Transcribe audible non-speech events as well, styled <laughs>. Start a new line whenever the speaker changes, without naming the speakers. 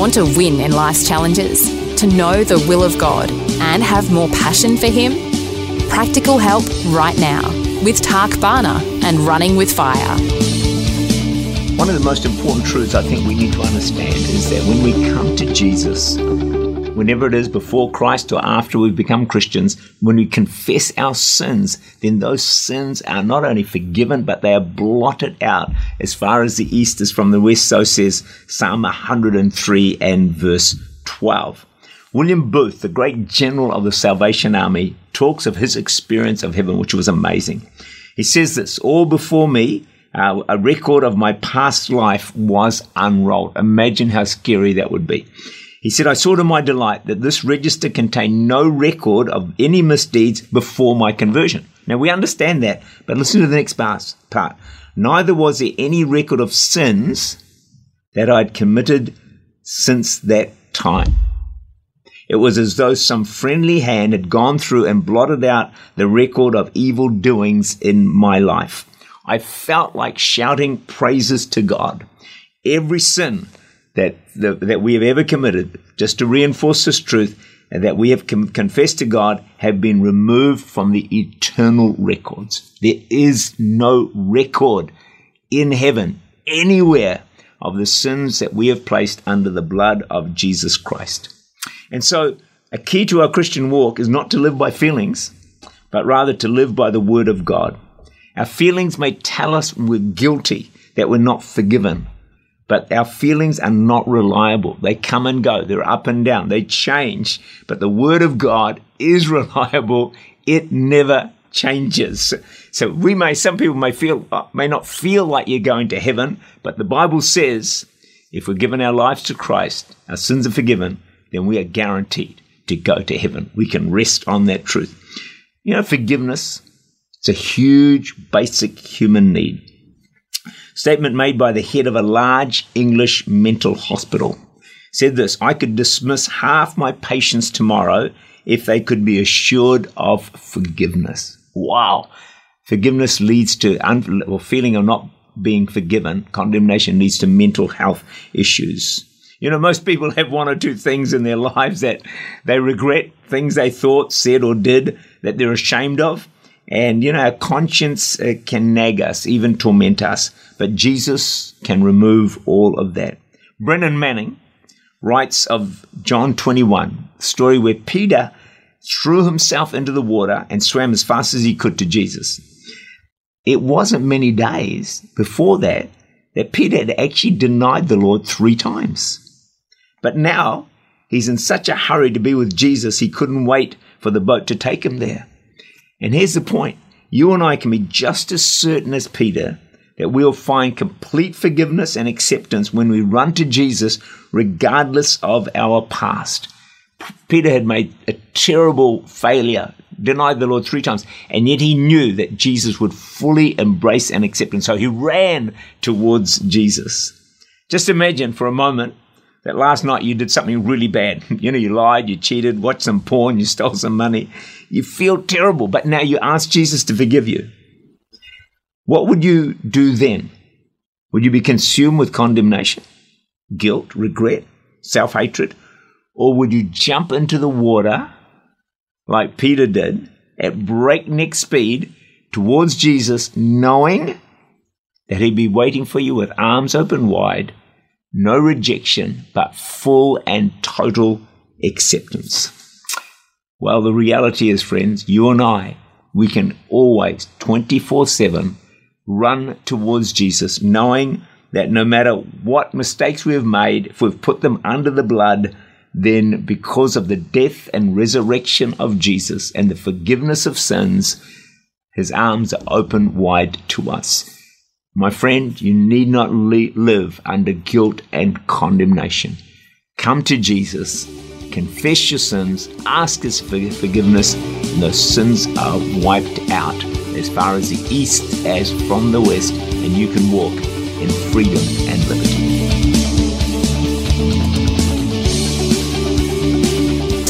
Want to win in life's challenges? To know the will of God and have more passion for Him? Practical help right now with Tak Bhana and Running with Fire.
One of the most important truths I think we need to understand is that when we come to Jesus, whenever it is before Christ or after we've become Christians, when we confess our sins, then those sins are not only forgiven, but they are blotted out as far as the east is from the west. So says Psalm 103 and verse 12. William Booth, the great general of the Salvation Army, talks of his experience of heaven, which was amazing. He says this all before me, uh, a record of my past life was unrolled. Imagine how scary that would be. He said, I saw to my delight that this register contained no record of any misdeeds before my conversion. Now we understand that, but listen to the next part. Neither was there any record of sins that I'd committed since that time. It was as though some friendly hand had gone through and blotted out the record of evil doings in my life. I felt like shouting praises to God. Every sin that, the, that we have ever committed, just to reinforce this truth, and that we have com- confessed to God have been removed from the eternal records. There is no record in heaven anywhere of the sins that we have placed under the blood of Jesus Christ. And so, a key to our Christian walk is not to live by feelings, but rather to live by the Word of God. Our feelings may tell us we're guilty, that we're not forgiven, but our feelings are not reliable. They come and go. They're up and down. They change. But the Word of God is <laughs> reliable. It never changes. So we may, some people may feel, uh, may not feel like you're going to heaven, but the Bible says if we're given our lives to Christ, our sins are forgiven, then we are guaranteed to go to heaven. We can rest on that truth. You know, forgiveness, it's a huge basic human need. Statement made by the head of a large English mental hospital said this I could dismiss half my patients tomorrow if they could be assured of forgiveness. Wow. Forgiveness leads to, un- feeling of not being forgiven, condemnation leads to mental health issues. You know, most people have one or two things in their <laughs> lives that they regret, things they thought, said, or did that they're ashamed of. And, you know, our conscience uh, can nag us, even torment us, but Jesus can remove all of that. Brennan Manning writes of John 21, story where Peter threw himself into the water and swam as fast as he could to Jesus. It wasn't many days before that that Peter had actually denied the Lord three times. But now he's in such a hurry to be with Jesus, he couldn't wait for the boat to take him there. And here's the point you and I can be just as certain as Peter that we'll find complete forgiveness and acceptance when we run to Jesus, regardless of our past. Peter had made a terrible failure, denied the Lord three times, and yet he knew that Jesus would fully embrace and accept him. So he ran towards Jesus. Just imagine for a moment that last night you did something really bad. <laughs> You know, you lied, you cheated, watched some porn, you stole some money. You feel terrible, but now you ask Jesus to forgive you. What would you do then? Would you be consumed with condemnation, guilt, regret, self hatred? Or would you jump into the water like Peter did at breakneck speed towards Jesus, knowing that he'd be waiting for you with arms open wide, no rejection, but full and total acceptance? Well, the reality is, friends, you and I, we can always 24 7 run towards Jesus, knowing that no matter what mistakes we have made, if we've put them under the blood, then because of the death and resurrection of Jesus and the forgiveness of sins, his arms are open wide to us. My friend, you need not li- live under guilt and condemnation. Come to Jesus, confess your sins, ask His forgiveness, and those sins are wiped out as far as the east as from the west, and you can walk in freedom and liberty.